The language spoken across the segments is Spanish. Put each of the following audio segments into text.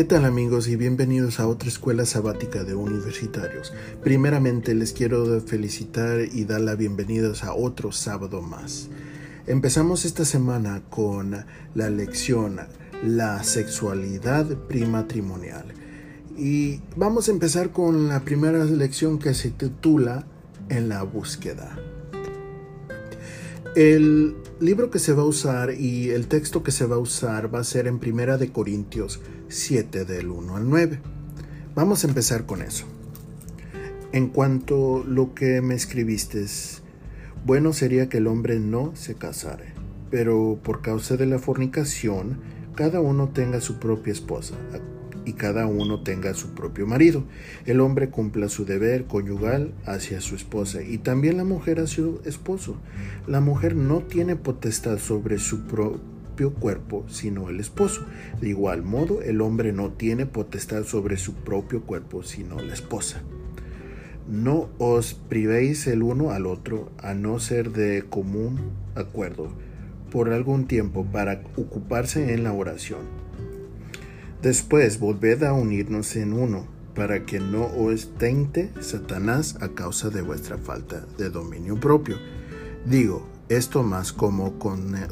¿Qué tal amigos y bienvenidos a otra escuela sabática de universitarios? Primeramente les quiero felicitar y dar la bienvenida a otro sábado más. Empezamos esta semana con la lección La sexualidad primatrimonial. Y vamos a empezar con la primera lección que se titula En la búsqueda. El libro que se va a usar y el texto que se va a usar va a ser en Primera de Corintios 7 del 1 al 9. Vamos a empezar con eso. En cuanto lo que me escribiste, bueno sería que el hombre no se casare, pero por causa de la fornicación, cada uno tenga su propia esposa y cada uno tenga su propio marido. El hombre cumpla su deber conyugal hacia su esposa y también la mujer hacia su esposo. La mujer no tiene potestad sobre su propio cuerpo, sino el esposo. De igual modo, el hombre no tiene potestad sobre su propio cuerpo, sino la esposa. No os privéis el uno al otro, a no ser de común acuerdo, por algún tiempo, para ocuparse en la oración. Después volved a unirnos en uno, para que no os tente Satanás a causa de vuestra falta de dominio propio. Digo esto más como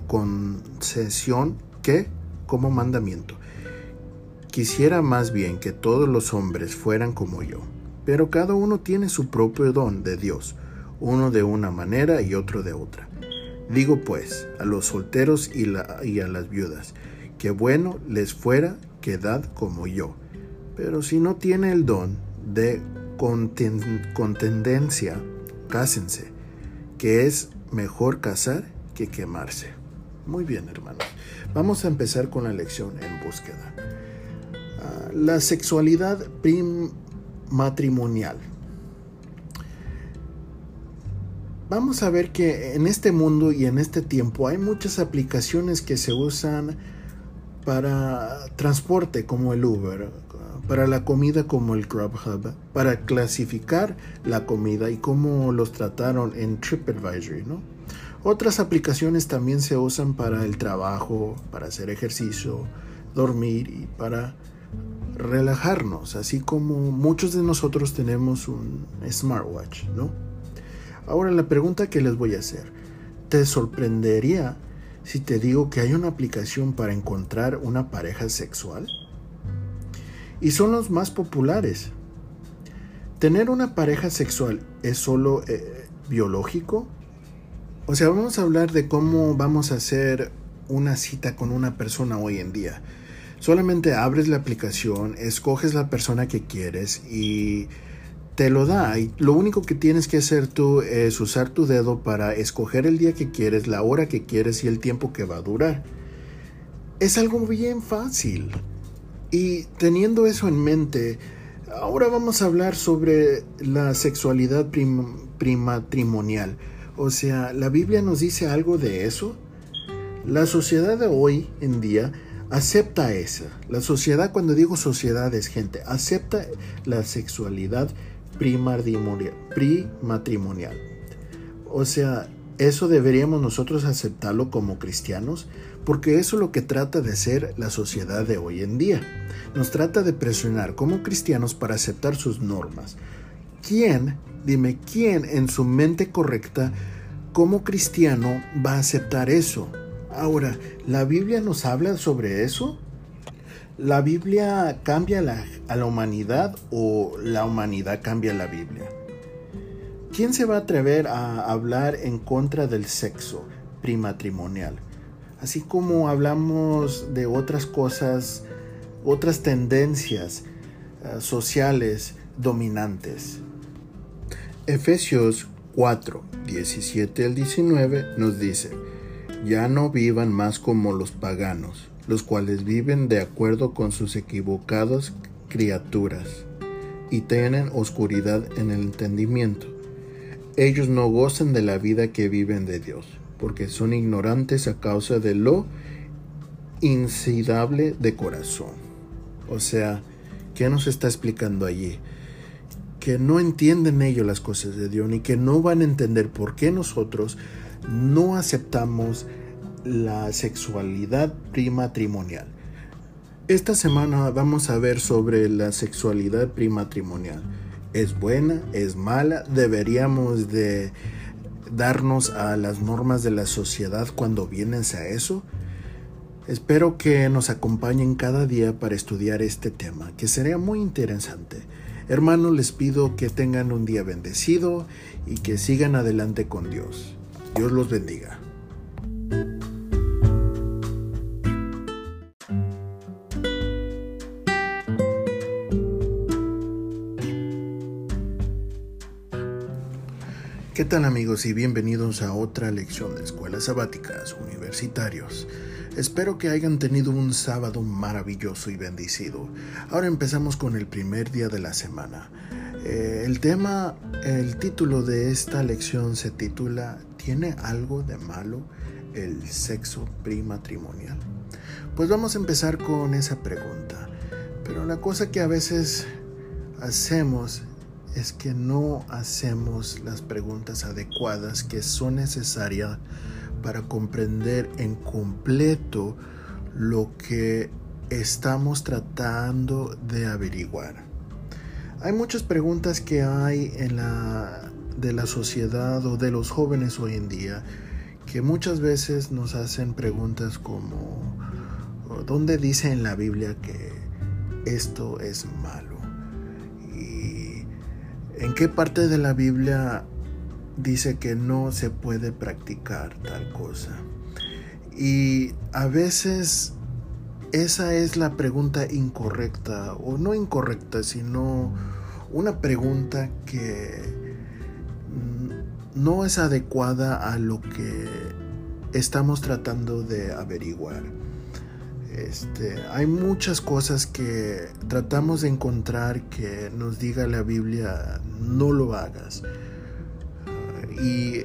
concesión que como mandamiento. Quisiera más bien que todos los hombres fueran como yo pero cada uno tiene su propio don de Dios, uno de una manera y otro de otra. Digo pues a los solteros y, a las viudas, que bueno les fuera quedad como yo, pero si no tiene el don de contendencia, cásense, que es mejor casar que quemarse. Muy bien, hermanos. Vamos a empezar con la lección en búsqueda. Ah, la sexualidad prim matrimonial. Vamos a ver que en este mundo y en este tiempo hay muchas aplicaciones que se usan para transporte como el Uber, para la comida como el Grubhub, para clasificar la comida y cómo los trataron en TripAdvisory, ¿no? Otras aplicaciones también se usan para el trabajo, para hacer ejercicio, dormir y para relajarnos, así como muchos de nosotros tenemos un smartwatch, ¿no? Ahora la pregunta que les voy a hacer, ¿te sorprendería si te digo que hay una aplicación para encontrar una pareja sexual? Y son los más populares. ¿Tener una pareja sexual es solo eh, biológico? O sea, vamos a hablar de cómo vamos a hacer una cita con una persona hoy en día. Solamente abres la aplicación, escoges la persona que quieres y te lo da. Y lo único que tienes que hacer tú es usar tu dedo para escoger el día que quieres, la hora que quieres y el tiempo que va a durar. Es algo bien fácil. Y teniendo eso en mente, ahora vamos a hablar sobre la sexualidad primatrimonial. O sea, ¿la Biblia nos dice algo de eso? La sociedad de hoy en día acepta esa. La sociedad, cuando digo sociedad es gente, acepta la sexualidad primatrimonial. O sea, eso deberíamos nosotros aceptarlo como cristianos, porque eso es lo que trata de ser la sociedad de hoy en día. Nos trata de presionar como cristianos para aceptar sus normas. ¿Quién, dime, quién en su mente correcta como cristiano va a aceptar eso? Ahora, ¿la Biblia nos habla sobre eso? ¿La Biblia cambia a la humanidad o la humanidad cambia la Biblia? ¿Quién se va a atrever a hablar en contra del sexo primatrimonial? Así como hablamos de otras cosas, otras tendencias eh, sociales dominantes. Efesios 4, 17 al 19 nos dice, ya no vivan más como los paganos, los cuales viven de acuerdo con sus equivocadas criaturas y tienen oscuridad en el entendimiento. Ellos no gozan de la vida que viven de Dios, porque son ignorantes a causa de lo incidable de corazón. O sea, ¿qué nos está explicando allí? Que no entienden ellos las cosas de Dios, ni que no van a entender por qué nosotros no aceptamos la sexualidad primatrimonial. Esta semana vamos a ver sobre la sexualidad prematrimonial. ¿Es buena? ¿Es mala? ¿Deberíamos de darnos a las normas de la sociedad cuando vienes a eso? Espero que nos acompañen cada día para estudiar este tema, que sería muy interesante. Hermanos, les pido que tengan un día bendecido y que sigan adelante con Dios. Dios los bendiga. Tal amigos y bienvenidos a otra lección de Escuelas Sabáticas Universitarios? Espero que hayan tenido un sábado maravilloso y bendecido. Ahora empezamos con el primer día de la semana. Eh, el tema, el título de esta lección se titula ¿Tiene algo de malo el sexo primatrimonial? Pues vamos a empezar con esa pregunta. Pero la cosa que a veces hacemos es que no hacemos las preguntas adecuadas que son necesarias para comprender en completo lo que estamos tratando de averiguar. Hay muchas preguntas que hay en la de la sociedad o de los jóvenes hoy en día que muchas veces nos hacen preguntas como ¿dónde dice en la Biblia que esto es malo? ¿Y en qué parte de la Biblia dice que no se puede practicar tal cosa. Y a veces esa es la pregunta incorrecta, o no incorrecta, sino una pregunta que no es adecuada a lo que estamos tratando de averiguar. Este, hay muchas cosas que tratamos de encontrar que nos diga la Biblia, no lo hagas y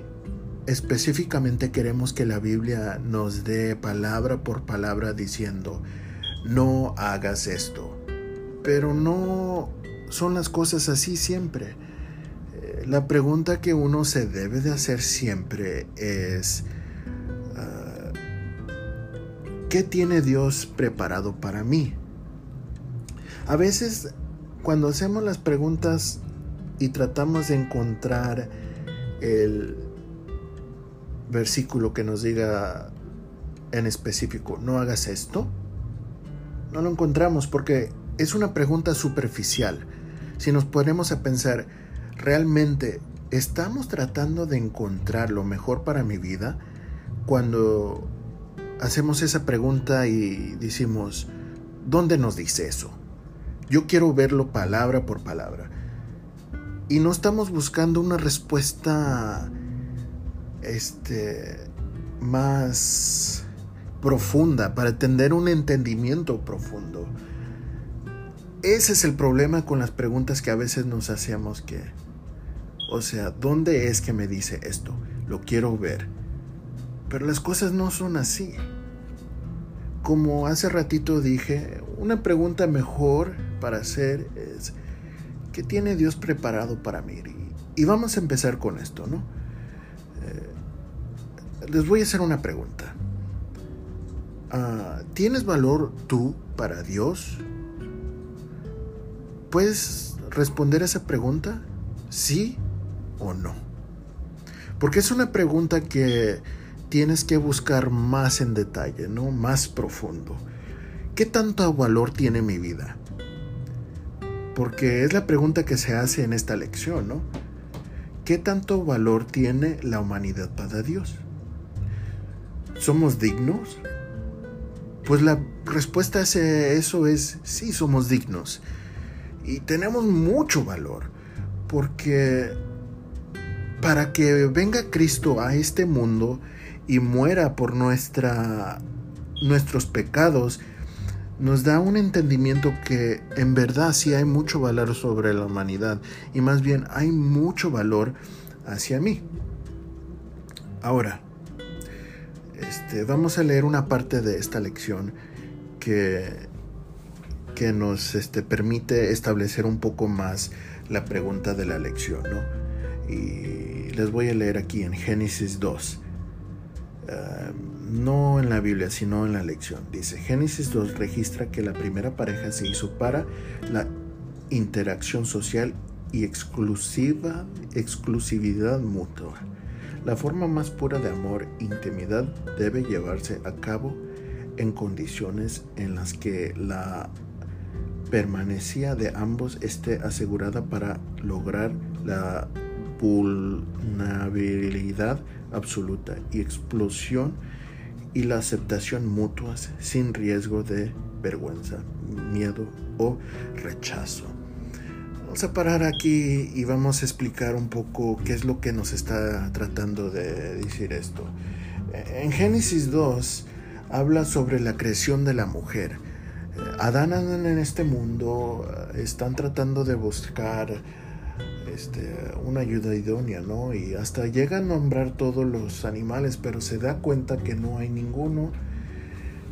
específicamente queremos que la Biblia nos dé palabra por palabra diciendo, no hagas esto. Pero no son las cosas así siempre. Eh, la pregunta que uno se debe de hacer siempre es, ¿qué tiene Dios preparado para mí? A veces cuando hacemos las preguntas y tratamos de encontrar el versículo que nos diga en específico, no hagas esto, no lo encontramos porque es una pregunta superficial. Si nos ponemos a pensar, ¿realmente estamos tratando de encontrar lo mejor para mi vida? Cuando hacemos esa pregunta y decimos, ¿dónde nos dice eso? Yo quiero verlo palabra por palabra y no estamos buscando una respuesta este más profunda para tener un entendimiento profundo. Ese es el problema con las preguntas que a veces nos hacemos que o sea, ¿dónde es que me dice esto? Lo quiero ver. Pero las cosas no son así. Como hace ratito dije, una pregunta mejor para hacer es ¿Qué tiene Dios preparado para mí? Y, vamos a empezar con esto, ¿no? Eh, les voy a hacer una pregunta. Ah, ¿Tienes valor tú para Dios? ¿Puedes responder esa pregunta? ¿Sí o no? Porque es una pregunta que tienes que buscar más en detalle, ¿no? Más profundo. ¿Qué tanto valor tiene mi vida? Porque es la pregunta que se hace en esta lección, ¿no? ¿Qué tanto valor tiene la humanidad para Dios? ¿Somos dignos? Pues la respuesta a eso es sí, somos dignos. Y tenemos mucho valor. Porque para que venga Cristo a este mundo y muera por nuestra, nuestros pecados, nos da un entendimiento que en verdad sí hay mucho valor sobre la humanidad y más bien hay mucho valor hacia mí. Ahora, este, vamos a leer una parte de esta lección que, que nos este, permite establecer un poco más la pregunta de la lección. ¿no? Y les voy a leer aquí en Génesis 2. eh, no en la Biblia, sino en la lección. Dice, Génesis 2 registra que la primera pareja se hizo para la interacción social y exclusiva, exclusividad mutua. La forma más pura de amor e intimidad debe llevarse a cabo en condiciones en las que la permanencia de ambos esté asegurada para lograr la vulnerabilidad absoluta y explosión y la aceptación mutuas sin riesgo de vergüenza, miedo o rechazo. Vamos a parar aquí y vamos a explicar un poco qué es lo que nos está tratando de decir esto. En Génesis 2 habla sobre la creación de la mujer. Adán en este mundo, están tratando de buscar este, una ayuda idónea, ¿no? Y hasta llega a nombrar todos los animales, pero se da cuenta que no hay ninguno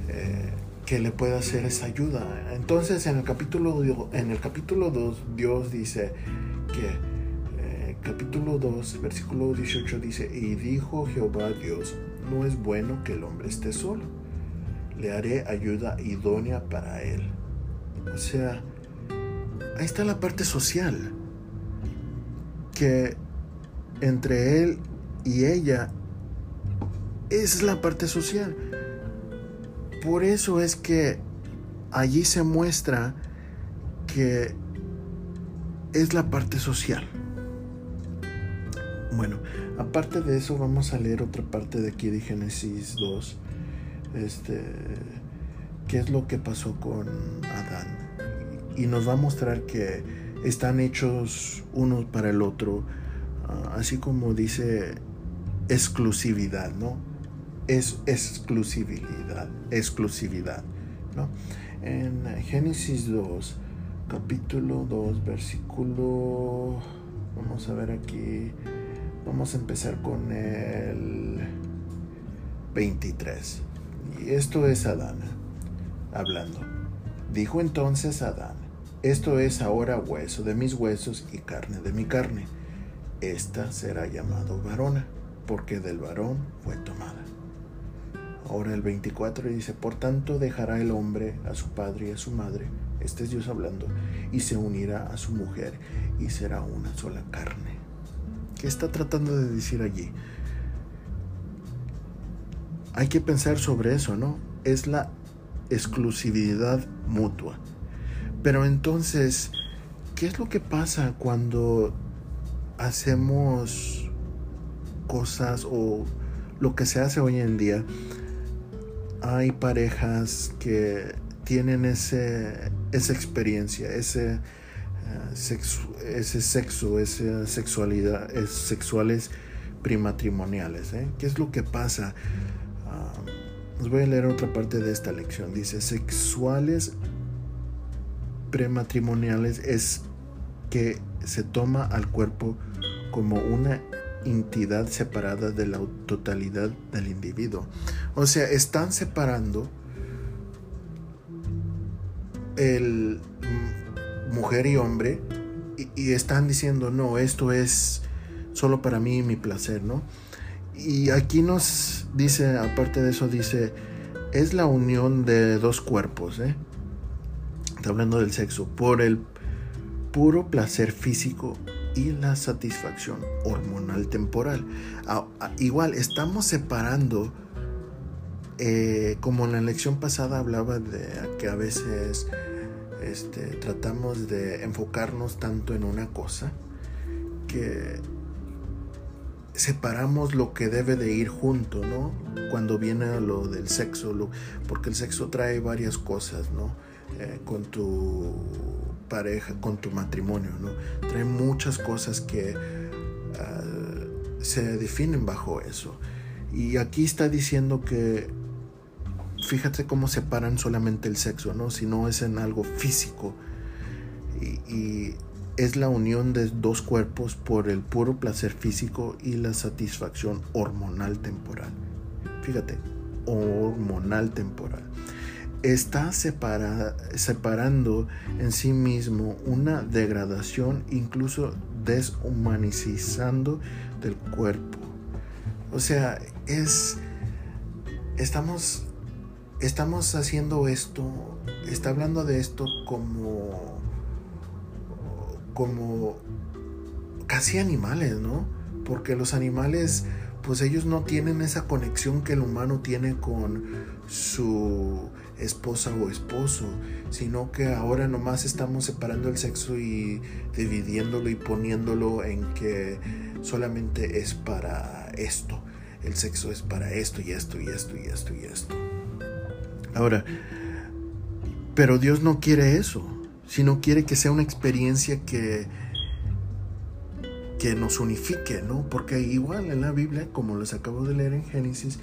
eh, que le pueda hacer esa ayuda. Entonces en el capítulo, en el capítulo 2 Dios dice que, eh, capítulo 2, versículo 18 dice, y dijo Jehová Dios, no es bueno que el hombre esté solo, le haré ayuda idónea para él. O sea, ahí está la parte social que entre él y ella es la parte social. Por eso es que allí se muestra que es la parte social. Bueno, aparte de eso vamos a leer otra parte de aquí de Génesis 2. Este, qué es lo que pasó con Adán. Y nos va a mostrar que están hechos uno para el otro, ah, así como dice exclusividad, ¿no? Es exclusividad, exclusividad, ¿no? En Génesis 2, capítulo 2, versículo, vamos a ver aquí, vamos a empezar con el 23. Y esto es Adán hablando. Dijo entonces Adán, esto es ahora hueso de mis huesos y carne de mi carne. Esta será llamado varona, porque del varón fue tomada. Ahora el 24 dice, por tanto dejará el hombre a su padre y a su madre, este es Dios hablando, y se unirá a su mujer y será una sola carne. ¿Qué está tratando de decir allí? Hay que pensar sobre eso, ¿no? Es la exclusividad mutua. Pero entonces, ¿qué es lo que pasa cuando hacemos cosas o lo que se hace hoy en día? Hay parejas que tienen ese, esa experiencia, ese, uh, sexo, ese sexo, esa sexualidad, es, sexuales primatrimoniales. ¿eh? ¿Qué es lo que pasa? Os voy a leer otra parte de esta lección. Dice, sexuales prematrimoniales es que se toma al cuerpo como una entidad separada de la totalidad del individuo. O sea, están separando el mujer y hombre y, y, están diciendo, no, esto es solo para mí y mi placer, ¿no? Y aquí nos dice, aparte de eso, dice, es la unión de dos cuerpos, ¿eh? Hablando del sexo, por el puro placer físico y la satisfacción hormonal temporal. igual, estamos separando, eh, como en la lección pasada hablaba de que a veces este, tratamos de enfocarnos tanto en una cosa que separamos lo que debe de ir junto, ¿no? Cuando viene lo del sexo, porque el sexo trae varias cosas, ¿no? Eh, con tu pareja, con tu matrimonio, ¿no? Trae muchas cosas que ah, se definen bajo eso. Y aquí está diciendo que fíjate cómo separan solamente el sexo, ¿no? Si no es en algo físico. Y, y, es la unión de dos cuerpos por el puro placer físico y la satisfacción hormonal temporal. Fíjate, hormonal temporal está separando en sí mismo una degradación, incluso deshumanizando del cuerpo. O sea, es estamos, estamos haciendo esto, está hablando de esto como, como casi animales, ¿no? Porque los animales, pues ellos no tienen esa conexión que el humano tiene con su esposa o esposo, sino que ahora nomás estamos separando el sexo y dividiéndolo y poniéndolo en que solamente es para esto. El sexo es para esto y esto y esto y esto y esto. Ahora, pero Dios no quiere eso, sino quiere que sea una experiencia que que nos unifique, ¿no? Porque igual en la Biblia, como les acabo de leer en Génesis,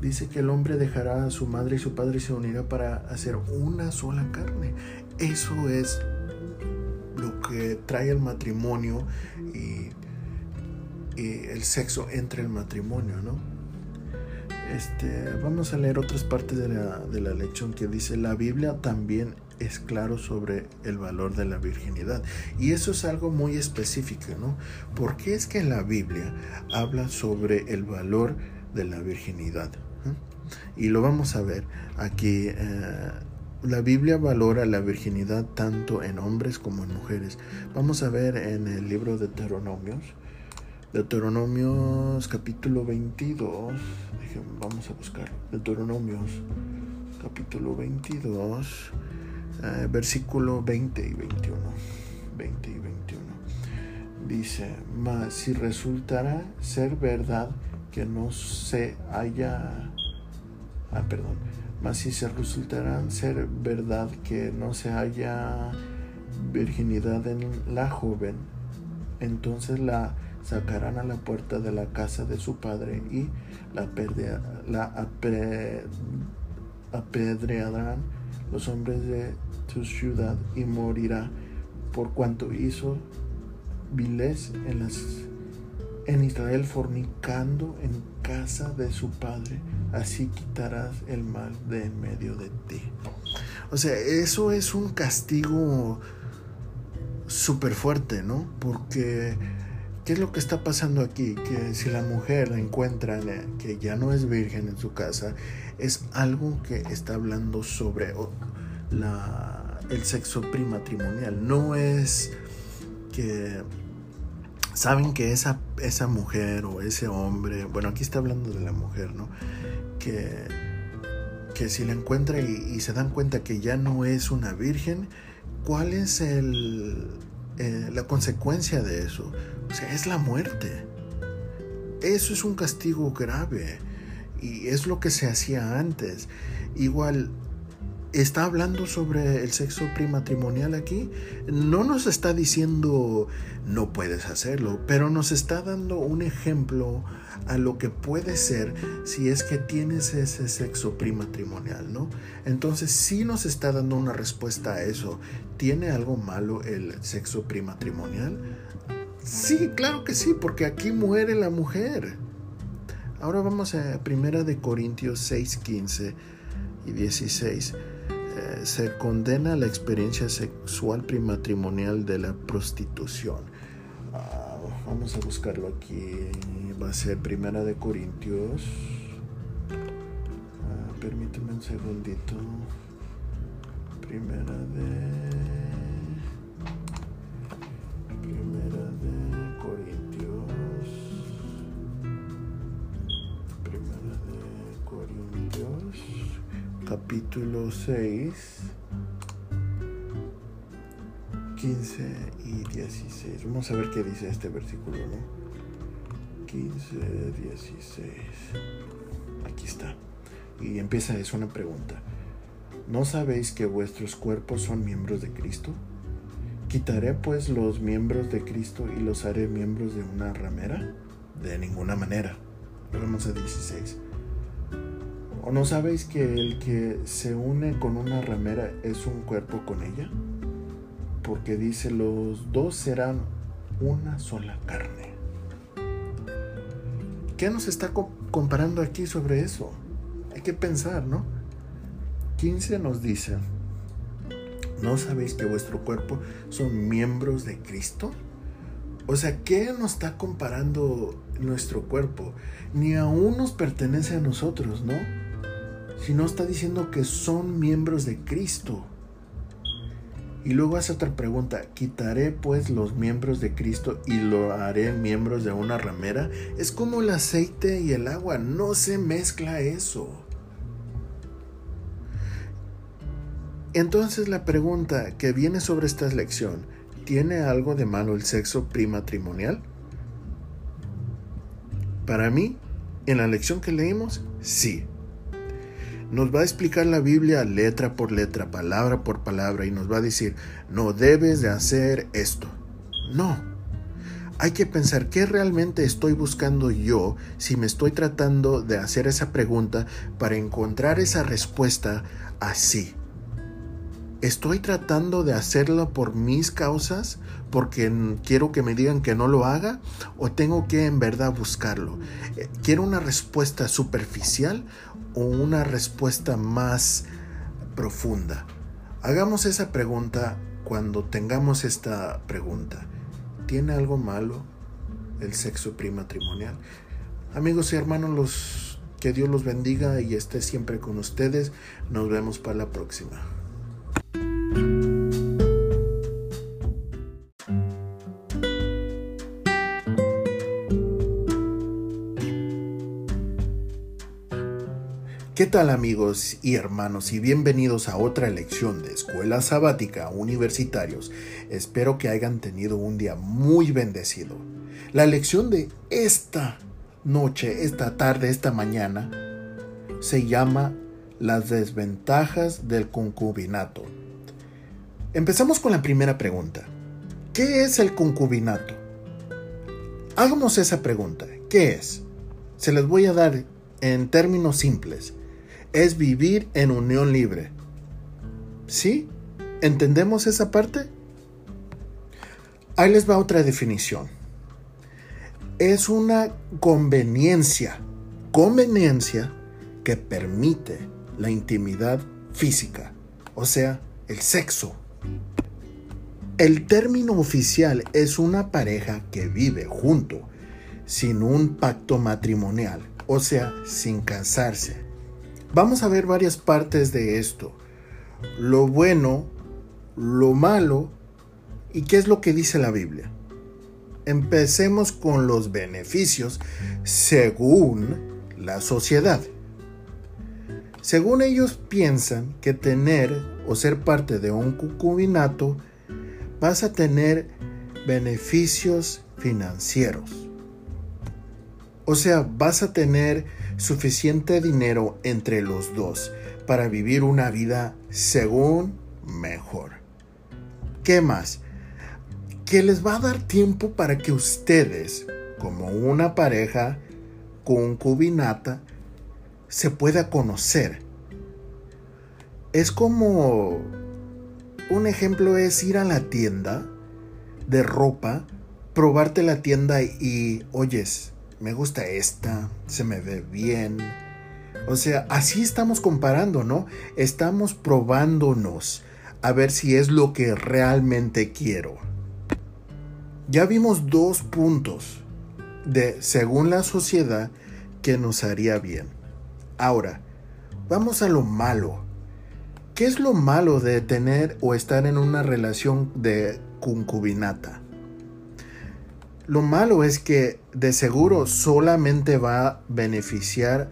dice que el hombre dejará a su madre y su padre y se unirá para hacer una sola carne. Eso es lo que trae el matrimonio y, el sexo entre el matrimonio, ¿no? Este, vamos a leer otras partes de la, de la lección que dice, la Biblia también es claro sobre el valor de la virginidad. Y eso es algo muy específico, ¿no? Porque es que la Biblia habla sobre el valor de la virginidad. Y lo vamos a ver aquí. Eh, la Biblia valora la virginidad tanto en hombres como en mujeres. Vamos a ver en el libro de Deuteronomios. Deuteronomios capítulo 22. vamos a buscar. Deuteronomios capítulo 22. Eh, versículo 20 y 21. 20 y 21. Dice, mas si resultará ser verdad que no se haya ah, perdón, mas si se resultarán ser verdad que no se haya virginidad en la joven, entonces la sacarán a la puerta de la casa de su padre y la, la apedrearán los hombres de su ciudad y morirá por cuanto hizo viles en las en Israel fornicando en casa de su padre, así quitarás el mal de en medio de ti. O sea, eso es un castigo súper fuerte, ¿no? Porque, ¿qué es lo que está pasando aquí? Que si la mujer encuentra que ya no es virgen en su casa, es algo que está hablando sobre la, el sexo primatrimonial. No es que saben que esa, esa mujer o ese hombre, bueno, aquí está hablando de la mujer, ¿no? Que, que si la encuentra y, se dan cuenta que ya no es una virgen, ¿cuál es el, eh, la consecuencia de eso? O sea, es la muerte. Eso es un castigo grave y es lo que se hacía antes. Igual, está hablando sobre el sexo primatrimonial aquí, no nos está diciendo no puedes hacerlo, pero nos está dando un ejemplo a lo que puede ser si es que tienes ese sexo primatrimonial, ¿no? Entonces sí nos está dando una respuesta a eso. ¿Tiene algo malo el sexo primatrimonial? Sí, claro que sí, porque aquí muere la mujer. Ahora vamos a Primera de Corintios 6, 15 y 16 se condena la experiencia sexual primatrimonial de la prostitución. Vamos a buscarlo aquí. Va a ser Primera de Corintios. Ah, permíteme un segundito. Primera de... Primera de Corintios. Primera de Corintios capítulo 6, 15 y 16. Vamos a ver qué dice este versículo, ¿no? 15, 16. Aquí está. Y empieza, es una pregunta. ¿No sabéis que vuestros cuerpos son miembros de Cristo? ¿Quitaré pues los miembros de Cristo y los haré miembros de una ramera? De ninguna manera. Vamos a 16. ¿O no sabéis que el que se une con una ramera es un cuerpo con ella? Porque dice, los dos serán una sola carne. ¿Qué nos está comparando aquí sobre eso? Hay que pensar, ¿no? 15 nos dice, ¿no sabéis que vuestro cuerpo son miembros de Cristo? O sea, ¿qué nos está comparando nuestro cuerpo? Ni aún nos pertenece a nosotros, ¿no? sino está diciendo que son miembros de Cristo. Y luego hace otra pregunta, ¿quitaré pues los miembros de Cristo y lo haré miembros de una ramera? Es como el aceite y el agua, no se mezcla eso. Entonces la pregunta que viene sobre esta lección, ¿tiene algo de malo el sexo primatrimonial? Para mí, en la lección que leímos, sí. Nos va a explicar la Biblia letra por letra, palabra por palabra, y nos va a decir, no debes de hacer esto. No. Hay que pensar qué realmente estoy buscando yo si me estoy tratando de hacer esa pregunta para encontrar esa respuesta así. ¿Estoy tratando de hacerlo por mis causas? ¿Porque quiero que me digan que no lo haga? ¿O tengo que en verdad buscarlo? Eh, ¿Quiero una respuesta superficial o una respuesta más profunda? Hagamos esa pregunta cuando tengamos esta pregunta. ¿Tiene algo malo el sexo primatrimonial? Amigos y hermanos, los, que Dios los bendiga y esté siempre con ustedes. Nos vemos para la próxima. ¿Qué tal amigos y hermanos y bienvenidos a otra lección de Escuela Sabática Universitarios? Espero que hayan tenido un día muy bendecido. La lección de esta noche, esta tarde, esta mañana se llama Las desventajas del concubinato. Empezamos con la primera pregunta. ¿Qué es el concubinato? Hagamos esa pregunta. ¿Qué es? Se les voy a dar en términos simples es vivir en unión libre. ¿Sí? ¿Entendemos esa parte? Ahí les va otra definición. Es una conveniencia, conveniencia que permite la intimidad física, o sea, el sexo. El término oficial es una pareja que vive junto, sin un pacto matrimonial, o sea, sin casarse Vamos a ver varias partes de esto. Lo bueno, lo malo y qué es lo que dice la Biblia. Empecemos con los beneficios según la sociedad. Según ellos piensan que tener o ser parte de un concubinato vas a tener beneficios financieros. O sea, vas a tener suficiente dinero entre los dos para vivir una vida según mejor. ¿Qué más? Que les va a dar tiempo para que ustedes, como una pareja concubinata, se pueda conocer. Es como un ejemplo es ir a la tienda de ropa, probarte la tienda y oyes, me gusta esta, se me ve bien. O sea, así estamos comparando, ¿no? Estamos probándonos a ver si es lo que realmente quiero. Ya vimos dos puntos de, según la sociedad, que nos haría bien. Ahora, vamos a lo malo. ¿Qué es lo malo de tener o estar en una relación de concubinata? Lo malo es que de seguro solamente va a beneficiar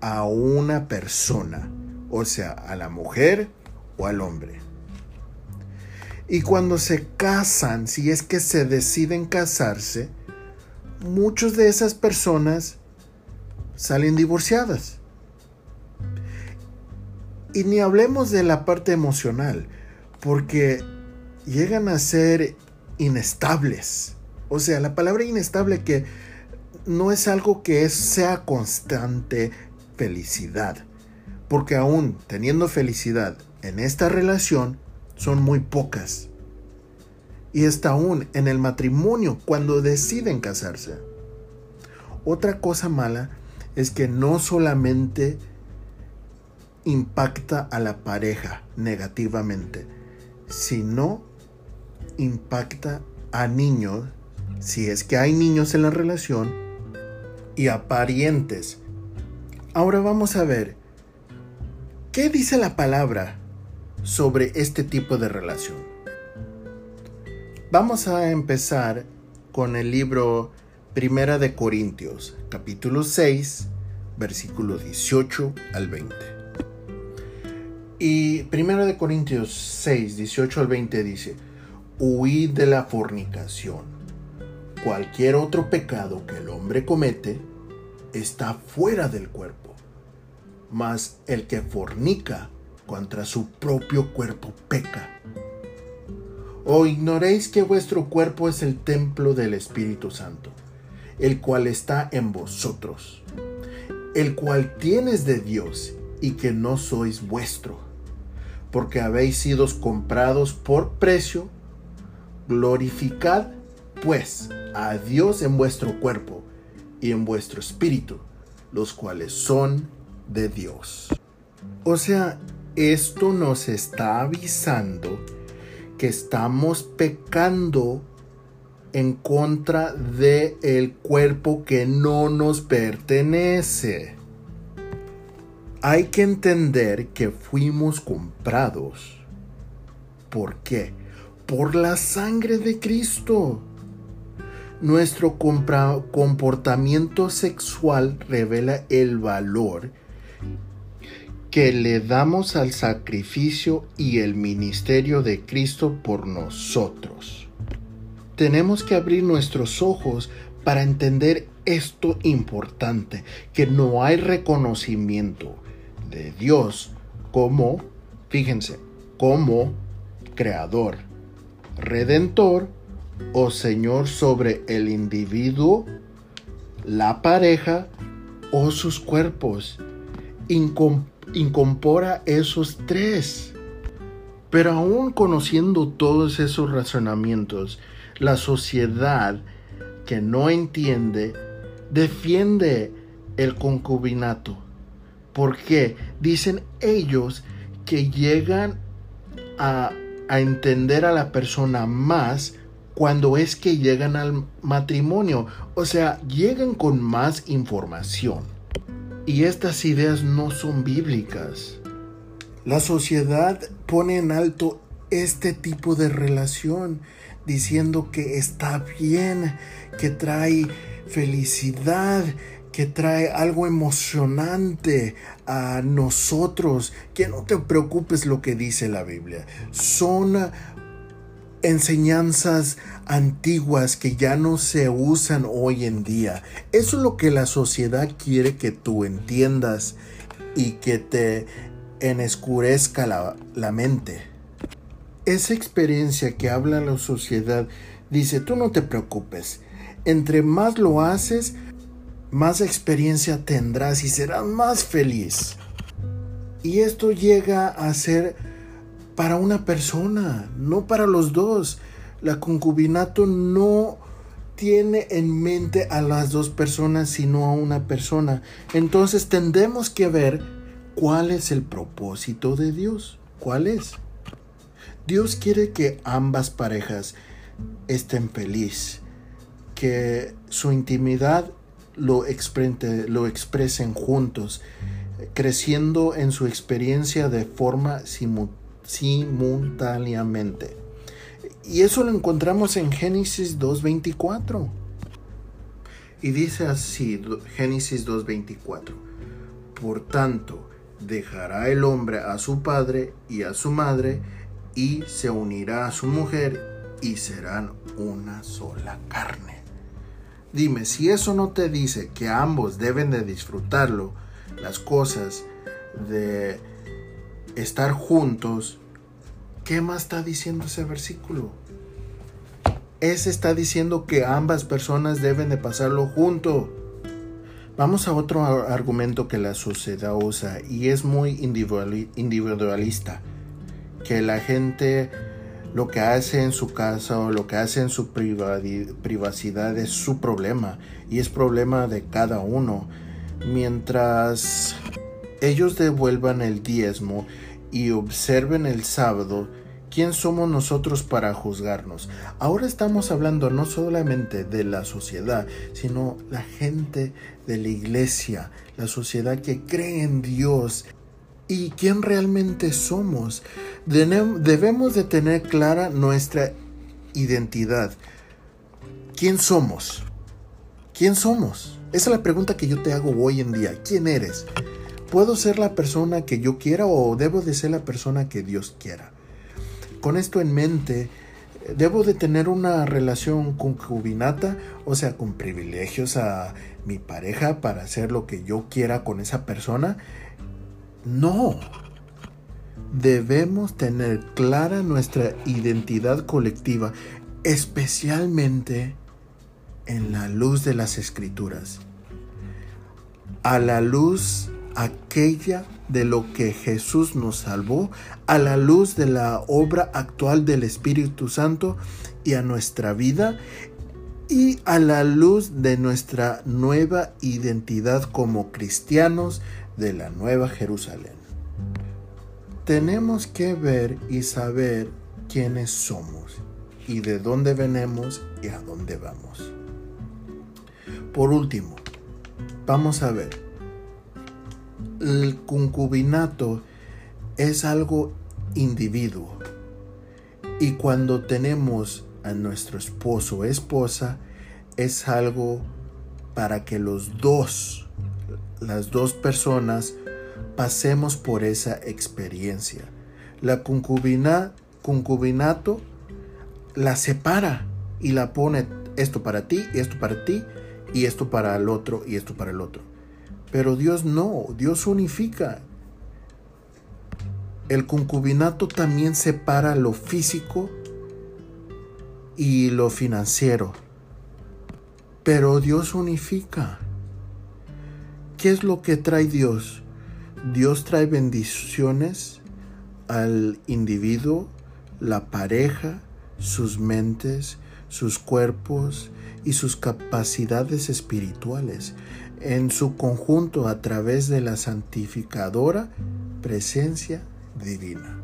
a una persona, o sea, a la mujer o al hombre. Y cuando se casan, si es que se deciden casarse, muchas de esas personas salen divorciadas. Y ni hablemos de la parte emocional, porque llegan a ser inestables o sea, la palabra inestable que no es algo que sea constante felicidad. Porque aún teniendo felicidad en esta relación, son muy pocas. Y está aún en el matrimonio cuando deciden casarse. Otra cosa mala es que no solamente impacta a la pareja negativamente, sino impacta a niños si es que hay niños en la relación, y a parientes. Ahora vamos a ver ¿Qué dice la palabra sobre este tipo de relación? Vamos a empezar con el libro Primera de Corintios, capítulo 6, versículo 18 al 20. Y Primera de Corintios 6, 18 al 20 dice, huid de la fornicación. Cualquier otro pecado que el hombre comete está fuera del cuerpo, mas el que fornica contra su propio cuerpo peca. ¿O ignoréis que vuestro cuerpo es el templo del Espíritu Santo? el cual está en vosotros, el cual tienes de Dios y que no sois vuestro, porque habéis sido comprados por precio. Glorificad pues a Dios en vuestro cuerpo y en vuestro espíritu, los cuales son de Dios. O sea, esto nos está avisando que estamos pecando en contra de el cuerpo que no nos pertenece. Hay que entender que fuimos comprados. ¿Por qué? Por la sangre de Cristo. Nuestro comportamiento sexual revela el valor que le damos al sacrificio y el ministerio de Cristo por nosotros tenemos que abrir nuestros ojos para entender esto importante, que no hay reconocimiento de Dios como, fíjense, como creador, redentor o Señor sobre el individuo, la pareja o sus cuerpos. incorpora esos tres. Pero aún conociendo todos esos razonamientos, la sociedad que no entiende defiende el concubinato. Porque Dicen ellos que llegan a, entender a la persona más cuando es que llegan al matrimonio. O sea, llegan con más información. Y estas ideas no son bíblicas. La sociedad pone en alto este tipo de relación diciendo que está bien, que trae felicidad, que trae algo emocionante a nosotros, que no te preocupes lo que dice la Biblia. Son enseñanzas antiguas que ya no se usan hoy en día. Eso es lo que la sociedad quiere que tú entiendas y que te enescurezca la, la mente esa experiencia que habla la sociedad dice, tú no te preocupes, entre más lo haces, más experiencia tendrás y serás más feliz. Y esto llega a ser para una persona, no para los dos. La concubinato no tiene en mente a las dos personas, sino a una persona. Entonces tendremos que ver cuál es el propósito de Dios. ¿Cuál es? Dios quiere que ambas parejas estén felices, que su intimidad lo, lo expresen juntos, creciendo en su experiencia de forma simultáneamente. Y eso lo encontramos en Génesis 2.24. Y dice así, Génesis 2.24. Por tanto, dejará el hombre a su padre y a su madre, y se unirá a su mujer y serán una sola carne. Dime, si eso no te dice que ambos deben de disfrutarlo, las cosas de estar juntos, ¿qué más está diciendo ese versículo? Ese está diciendo que ambas personas deben de pasarlo junto. Vamos a otro argumento que la sociedad usa y es muy individualista que la gente lo que hace en su casa o lo que hace en su privacidad es su problema y es problema de cada uno. Mientras ellos devuelvan el diezmo y observen el sábado, ¿quién somos nosotros para juzgarnos? Ahora estamos hablando no solamente de la sociedad, sino la gente de la iglesia, la sociedad que cree en Dios y quién realmente somos. Debemos de tener clara nuestra identidad. ¿Quién somos? ¿Quién somos? Esa es la pregunta que yo te hago hoy en día. ¿Quién eres? ¿Puedo ser la persona que yo quiera o debo de ser la persona que Dios quiera? Con esto en mente, ¿debo de tener una relación concubinata, o sea, con privilegios a mi pareja para hacer lo que yo quiera con esa persona? No. Debemos tener clara nuestra identidad colectiva, especialmente en la luz de las escrituras, a la luz aquella de lo que Jesús nos salvó, a la luz de la obra actual del Espíritu Santo y a nuestra vida y a la luz de nuestra nueva identidad como cristianos de la Nueva Jerusalén. Tenemos que ver y saber quiénes somos y de dónde venimos y a dónde vamos. Por último, vamos a ver. El concubinato es algo individuo. Y cuando tenemos a nuestro esposo o esposa, es algo para que los dos, las dos personas, pasemos por esa experiencia. La concubina, concubinato la separa y la pone esto para ti, esto para ti, y esto para el otro y esto para el otro. Pero Dios no, Dios unifica. El concubinato también separa lo físico y lo financiero. Pero Dios unifica. ¿Qué es lo que trae Dios? Dios trae bendiciones al individuo, la pareja, sus mentes, sus cuerpos y sus capacidades espirituales en su conjunto a través de la santificadora presencia divina.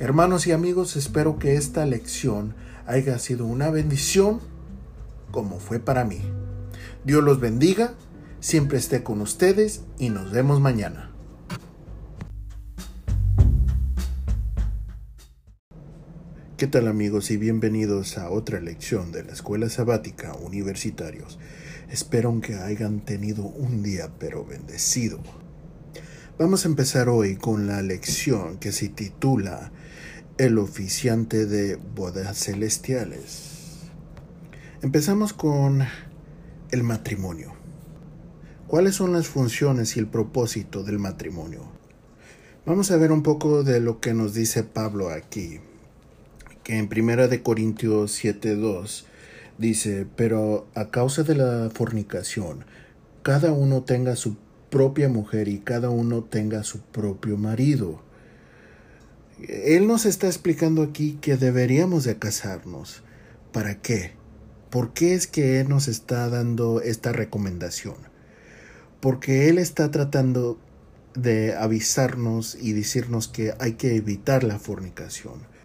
Hermanos y amigos, espero que esta lección haya sido una bendición como fue para mí. Dios los bendiga, siempre esté con ustedes y nos vemos mañana. ¿Qué tal amigos y bienvenidos a otra lección de la Escuela Sabática Universitarios? Espero que hayan tenido un día pero bendecido. Vamos a empezar hoy con la lección que se titula El oficiante de bodas celestiales. Empezamos con el matrimonio. ¿Cuáles son las funciones y el propósito del matrimonio? Vamos a ver un poco de lo que nos dice Pablo aquí que en Primera de Corintios 7:2 dice, pero a causa de la fornicación, cada uno tenga su propia mujer y cada uno tenga su propio marido. Él nos está explicando aquí que deberíamos de casarnos. ¿Para qué? ¿Por qué es que Él nos está dando esta recomendación? Porque Él está tratando de avisarnos y decirnos que hay que evitar la fornicación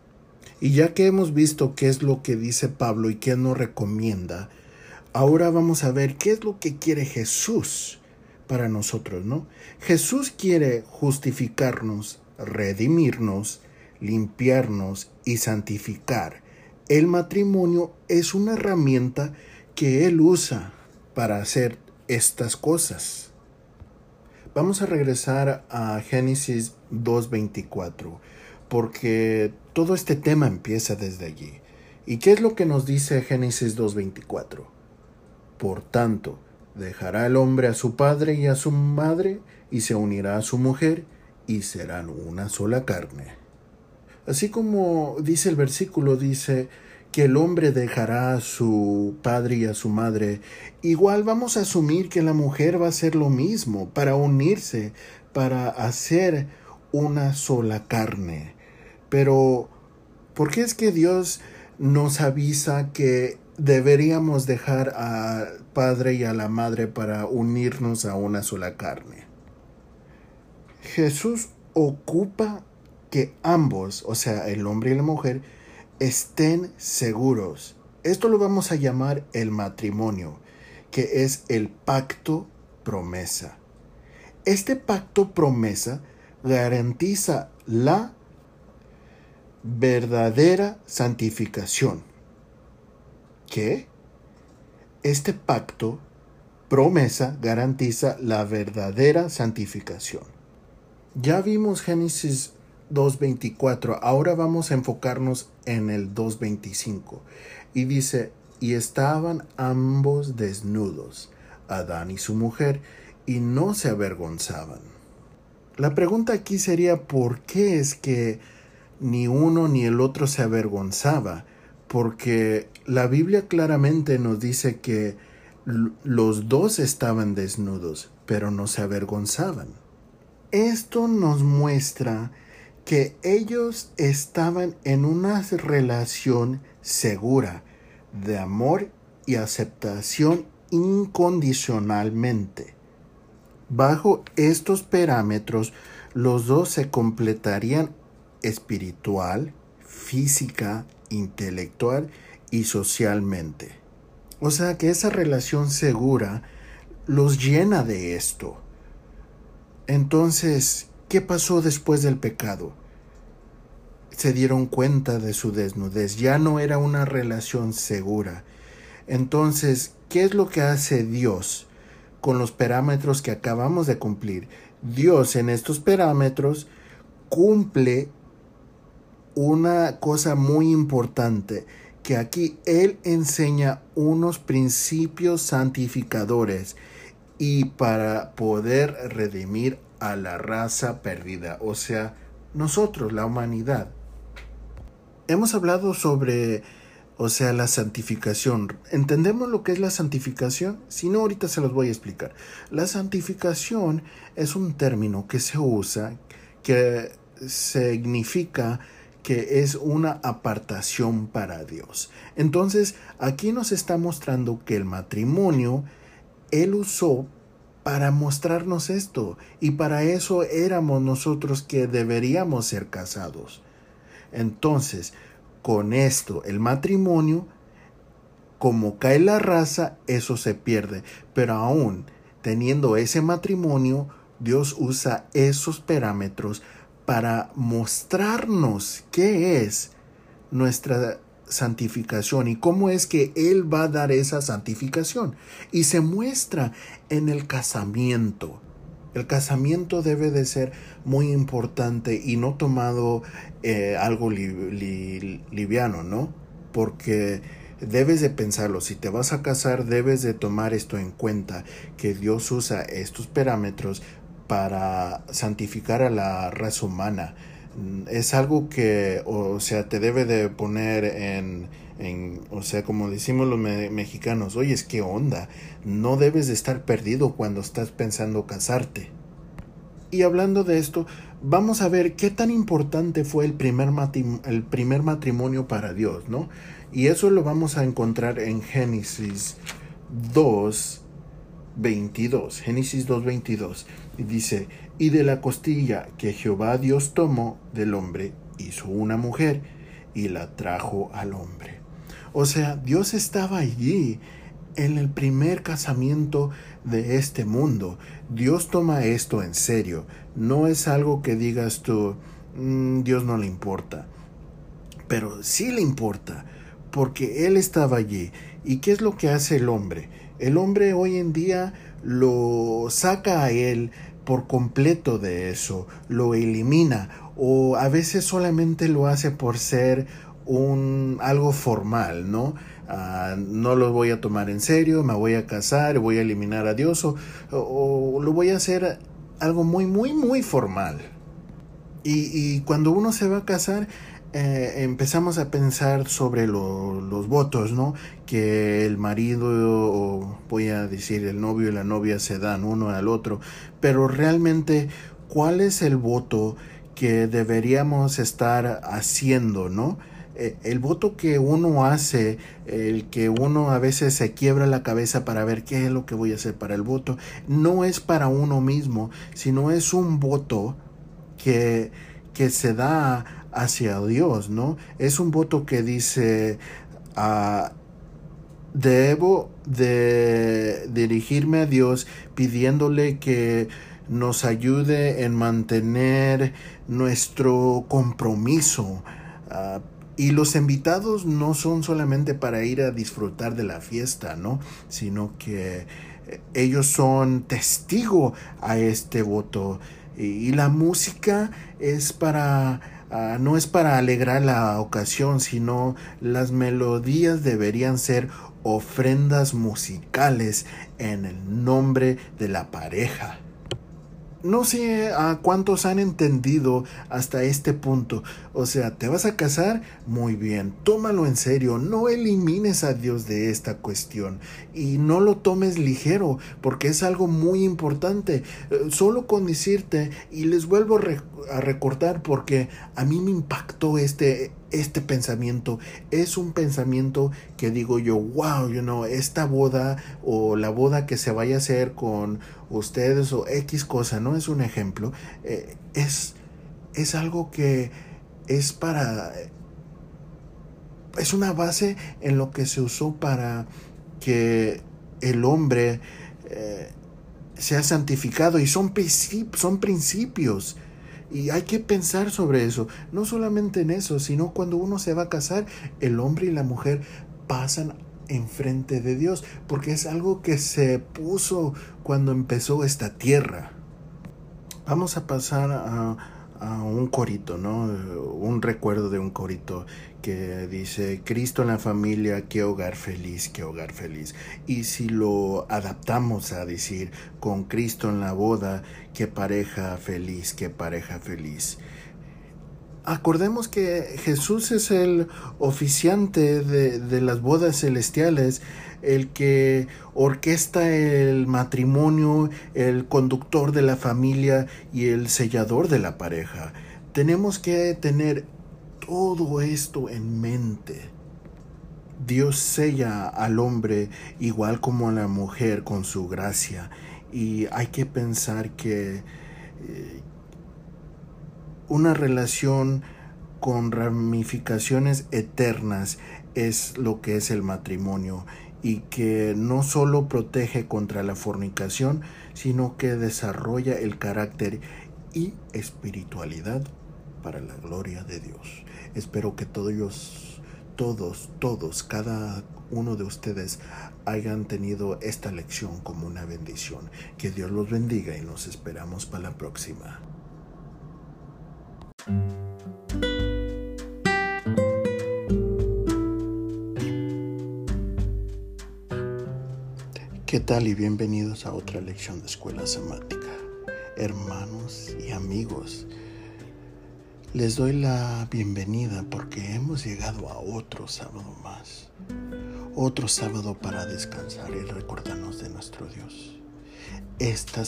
y ya que hemos visto qué es lo que dice Pablo y qué nos recomienda, ahora vamos a ver qué es lo que quiere Jesús para nosotros, ¿no? Jesús quiere justificarnos, redimirnos, limpiarnos y santificar. El matrimonio es una herramienta que Él usa para hacer estas cosas. Vamos a regresar a Génesis 2.24 porque todo este tema empieza desde allí. ¿Y qué es lo que nos dice Génesis 2.24? Por tanto, dejará el hombre a su padre y a su madre, y se unirá a su mujer, y serán una sola carne. Así como dice el versículo, dice que el hombre dejará a su padre y a su madre, igual vamos a asumir que la mujer va a hacer lo mismo, para unirse, para hacer una sola carne. Pero, ¿por qué es que Dios nos avisa que deberíamos dejar al padre y a la madre para unirnos a una sola carne? Jesús ocupa que ambos, o sea, el hombre y la mujer, estén seguros. Esto lo vamos a llamar el matrimonio, que es el pacto promesa. Este pacto promesa garantiza la verdadera santificación. ¿Qué? Este pacto, promesa, garantiza la verdadera santificación. Ya vimos Génesis 2.24, ahora vamos a enfocarnos en el 2.25. Y dice, y estaban ambos desnudos, Adán y su mujer, y no se avergonzaban. La pregunta aquí sería, ¿por qué es que ni uno ni el otro se avergonzaba? Porque la Biblia claramente nos dice que los dos estaban desnudos, pero no se avergonzaban. Esto nos muestra que ellos estaban en una relación segura de amor y aceptación incondicionalmente. Bajo estos parámetros, los dos se completarían espiritual, física, intelectual y socialmente. O sea que esa relación segura los llena de esto. Entonces, ¿qué pasó después del pecado? Se dieron cuenta de su desnudez, ya no era una relación segura. Entonces, ¿qué es lo que hace Dios con los parámetros que acabamos de cumplir? Dios en estos parámetros cumple una cosa muy importante, que aquí Él enseña unos principios santificadores y para poder redimir a la raza perdida, o sea, nosotros, la humanidad. Hemos hablado sobre, o sea, la santificación. ¿Entendemos lo que es la santificación? Si no, ahorita se los voy a explicar. La santificación es un término que se usa, que significa que es una apartación para Dios. Entonces, aquí nos está mostrando que el matrimonio Él usó para mostrarnos esto, y para eso éramos nosotros que deberíamos ser casados. Entonces, con esto, el matrimonio, como cae la raza, eso se pierde, pero aún teniendo ese matrimonio, Dios usa esos parámetros para mostrarnos qué es nuestra santificación y cómo es que Él va a dar esa santificación. Y se muestra en el casamiento. El casamiento debe de ser muy importante y no tomado eh, algo liviano, ¿no? Porque debes de pensarlo, si te vas a casar debes de tomar esto en cuenta, que Dios usa estos parámetros para santificar a la raza humana. Es algo que, o sea, te debe de poner en, o sea, como decimos los mexicanos, oye, es que onda, no debes de estar perdido cuando estás pensando casarte. Y hablando de esto, vamos a ver qué tan importante fue el primer, el primer matrimonio para Dios, ¿no? Y eso lo vamos a encontrar en Génesis 2, 22, Génesis 2.22, y dice, y de la costilla que Jehová Dios tomó del hombre, hizo una mujer y la trajo al hombre. O sea, Dios estaba allí en el primer casamiento de este mundo. Dios toma esto en serio. No es algo que digas tú, mm, Dios no le importa. Pero sí le importa, porque Él estaba allí. ¿Y qué es lo que hace el hombre? El hombre hoy en día lo saca a él por completo de eso, lo elimina o a veces solamente lo hace por ser un algo formal, ¿no? Ah, no lo voy a tomar en serio, me voy a casar, voy a eliminar a Dios o, lo voy a hacer algo muy, muy, muy formal. Y, y cuando uno se va a casar, eh, empezamos a pensar sobre los votos, ¿no? Que el marido, o voy a decir el novio y la novia se dan uno al otro, pero realmente, ¿cuál es el voto que deberíamos estar haciendo, ¿no? Eh, el voto que uno hace, el que uno a veces se quiebra la cabeza para ver qué es lo que voy a hacer para el voto, no es para uno mismo, sino es un voto que, que se da hacia Dios, ¿no? Es un voto que dice, ah, debo de dirigirme a Dios pidiéndole que nos ayude en mantener nuestro compromiso. Ah, y los invitados no son solamente para ir a disfrutar de la fiesta, ¿no? Sino que eh, ellos son testigo a este voto. Y, la música es para ah, no es para alegrar la ocasión, sino las melodías deberían ser ofrendas musicales en el nombre de la pareja. No sé a cuántos han entendido hasta este punto. O sea, ¿te vas a casar? Muy bien, tómalo en serio, no elimines a Dios de esta cuestión y no lo tomes ligero porque es algo muy importante. Eh, solo con decirte, y les vuelvo a recordar porque a mí me impactó este, este pensamiento es un pensamiento que digo yo, wow, you know, esta boda o la boda que se vaya a hacer con ustedes o X cosa, no es un ejemplo, eh, es, es algo que es para, es una base en lo que se usó para que el hombre eh, sea santificado y son, son principios. Y hay que pensar sobre eso, no solamente en eso, sino cuando uno se va a casar, el hombre y la mujer pasan enfrente de Dios, porque es algo que se puso cuando empezó esta tierra. Vamos a pasar a, un corito, ¿no? Un recuerdo de un corito que dice Cristo en la familia, qué hogar feliz, qué hogar feliz. Y si lo adaptamos a decir con Cristo en la boda, qué pareja feliz, qué pareja feliz. Acordemos que Jesús es el oficiante de, de las bodas celestiales, el que orquesta el matrimonio, el conductor de la familia y el sellador de la pareja. Tenemos que tener todo esto en mente. Dios sella al hombre igual como a la mujer con su gracia y hay que pensar que eh, una relación con ramificaciones eternas es lo que es el matrimonio y que no solo protege contra la fornicación, sino que desarrolla el carácter y espiritualidad para la gloria de Dios. Espero que todos, todos, todos, cada uno de ustedes hayan tenido esta lección como una bendición. Que Dios los bendiga y nos esperamos para la próxima. ¿Qué tal y bienvenidos a otra lección de escuela semática? Hermanos y amigos, les doy la bienvenida porque hemos llegado a otro sábado más. Otro sábado para descansar y recordarnos de nuestro Dios. Esta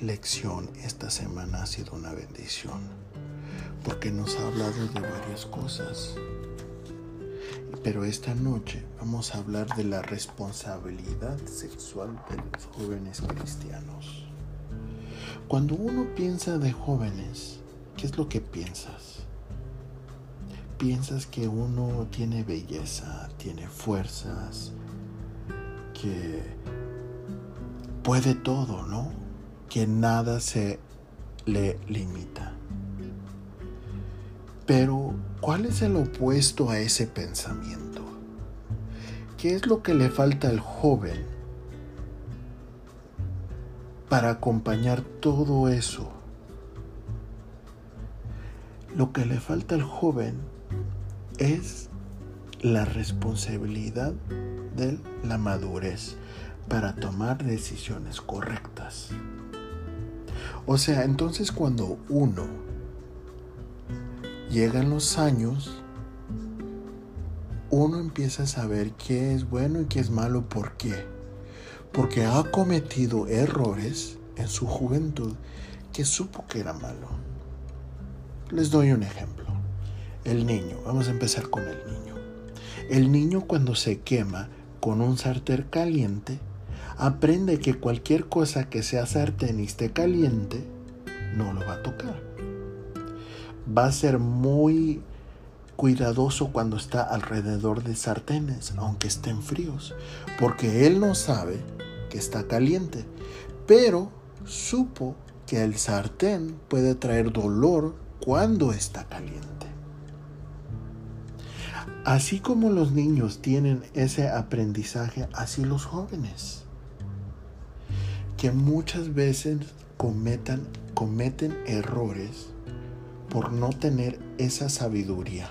lección, esta semana ha sido una bendición porque nos ha hablado de varias cosas. Pero esta noche vamos a hablar de la responsabilidad sexual de los jóvenes cristianos. Cuando uno piensa de jóvenes, ¿qué es lo que piensas? Piensas que uno tiene belleza, tiene fuerzas, que puede todo, ¿no? Que nada se le limita. Pero, ¿cuál es el opuesto a ese pensamiento? ¿Qué es lo que le falta al joven para acompañar todo eso? Lo que le falta al joven es la responsabilidad de la madurez para tomar decisiones correctas. O sea, entonces cuando uno llega en los años, uno empieza a saber qué es bueno y qué es malo. ¿Por qué? Porque ha cometido errores en su juventud que supo que era malo. Les doy un ejemplo. El niño, vamos a empezar con el niño. El niño cuando se quema con un sartén caliente, aprende que cualquier cosa que sea sartén y esté caliente, no lo va a tocar. Va a ser muy cuidadoso cuando está alrededor de sartenes, aunque estén fríos, porque él no sabe que está caliente, pero supo que el sartén puede traer dolor cuando está caliente. Así como los niños tienen ese aprendizaje, así los jóvenes, que muchas veces cometan, cometen errores por no tener esa sabiduría.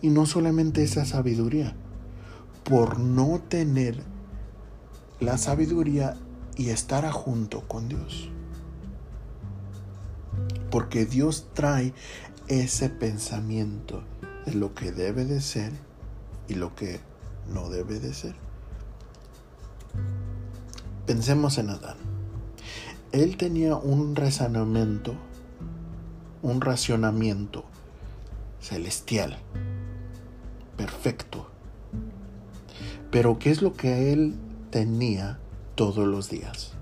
Y no solamente esa sabiduría, por no tener la sabiduría y estar junto con Dios. Porque Dios trae ese pensamiento de lo que debe de ser y lo que no debe de ser. Pensemos en Adán. Él tenía un razonamiento, un racionamiento celestial, perfecto. Pero ¿qué es lo que él tenía todos los días?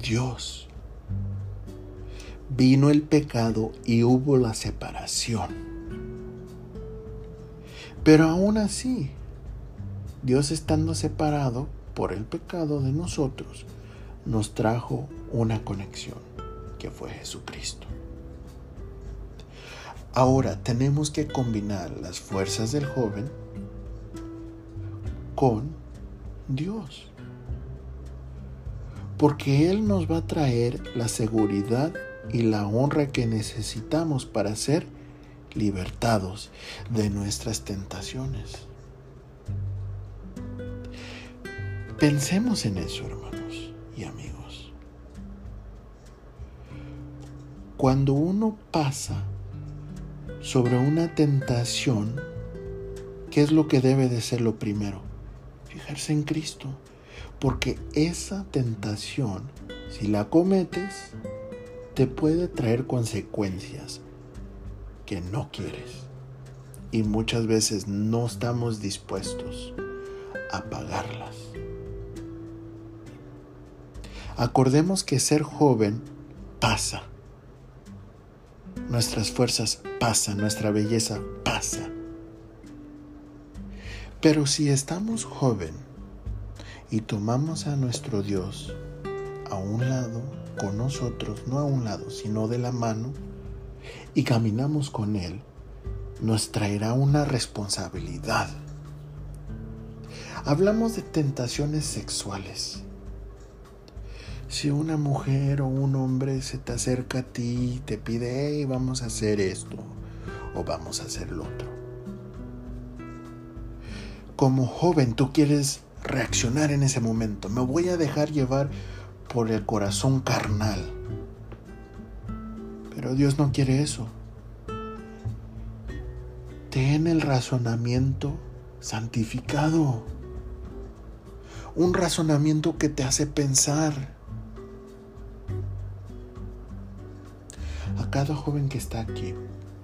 Dios. Vino el pecado y hubo la separación. Pero aún así, Dios estando separado por el pecado de nosotros, nos trajo una conexión, que fue Jesucristo. Ahora tenemos que combinar las fuerzas del joven con Dios. Porque Él nos va a traer la seguridad y la honra que necesitamos para ser libertados de nuestras tentaciones. Pensemos en eso, hermanos y amigos. Cuando uno pasa sobre una tentación, ¿qué es lo que debe de ser lo primero? fijarse en Cristo. Porque esa tentación, si la cometes, te puede traer consecuencias que no quieres. Y muchas veces no estamos dispuestos a pagarlas. Acordemos que ser joven pasa. Nuestras fuerzas pasan, nuestra belleza pasa. Pero si estamos joven y tomamos a nuestro Dios a un lado con nosotros, no a un lado, sino de la mano, y caminamos con Él, nos traerá una responsabilidad. Hablamos de tentaciones sexuales. Si una mujer o un hombre se te acerca a ti y te pide, hey, vamos a hacer esto o vamos a hacer lo otro como joven tú quieres reaccionar en ese momento. Me voy a dejar llevar por el corazón carnal. Pero Dios no quiere eso. Ten el razonamiento santificado. Un razonamiento que te hace pensar. A cada joven que está aquí,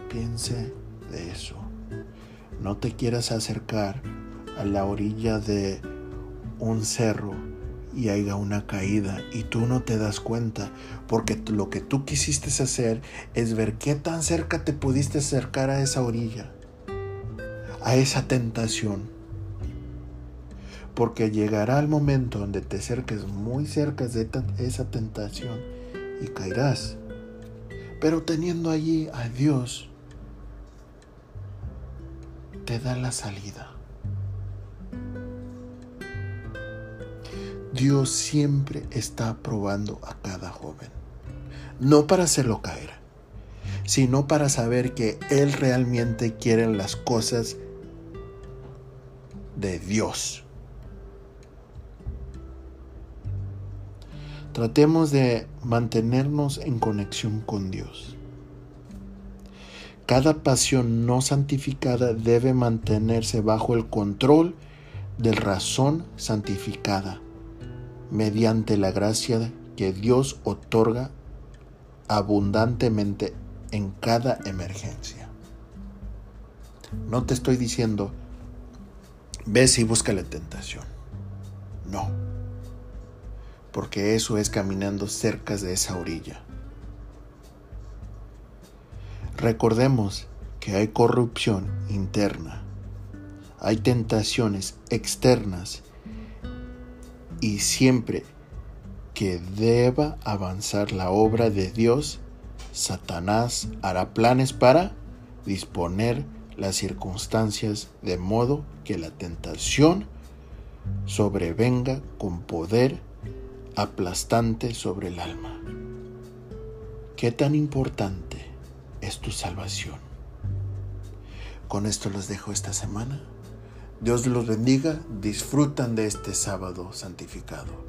piense de eso. No te quieras acercar a la orilla de un cerro y haya una caída y tú no te das cuenta porque lo que tú quisiste hacer es ver qué tan cerca te pudiste acercar a esa orilla, a esa tentación. Porque llegará el momento donde te acerques muy cerca de esa tentación y caerás. Pero teniendo allí a Dios, te da la salida. Dios siempre está probando a cada joven. No para hacerlo caer, sino para saber que Él realmente quiere las cosas de Dios. Tratemos de mantenernos en conexión con Dios. Cada pasión no santificada debe mantenerse bajo el control de razón santificada mediante la gracia que Dios otorga abundantemente en cada emergencia. No te estoy diciendo, ves y busca la tentación. No, porque eso es caminando cerca de esa orilla. Recordemos que hay corrupción interna, hay tentaciones externas y siempre que deba avanzar la obra de Dios, Satanás hará planes para disponer las circunstancias de modo que la tentación sobrevenga con poder aplastante sobre el alma. ¿Qué tan importante es tu salvación? Con esto los dejo esta semana. Dios los bendiga, disfrutan de este sábado santificado.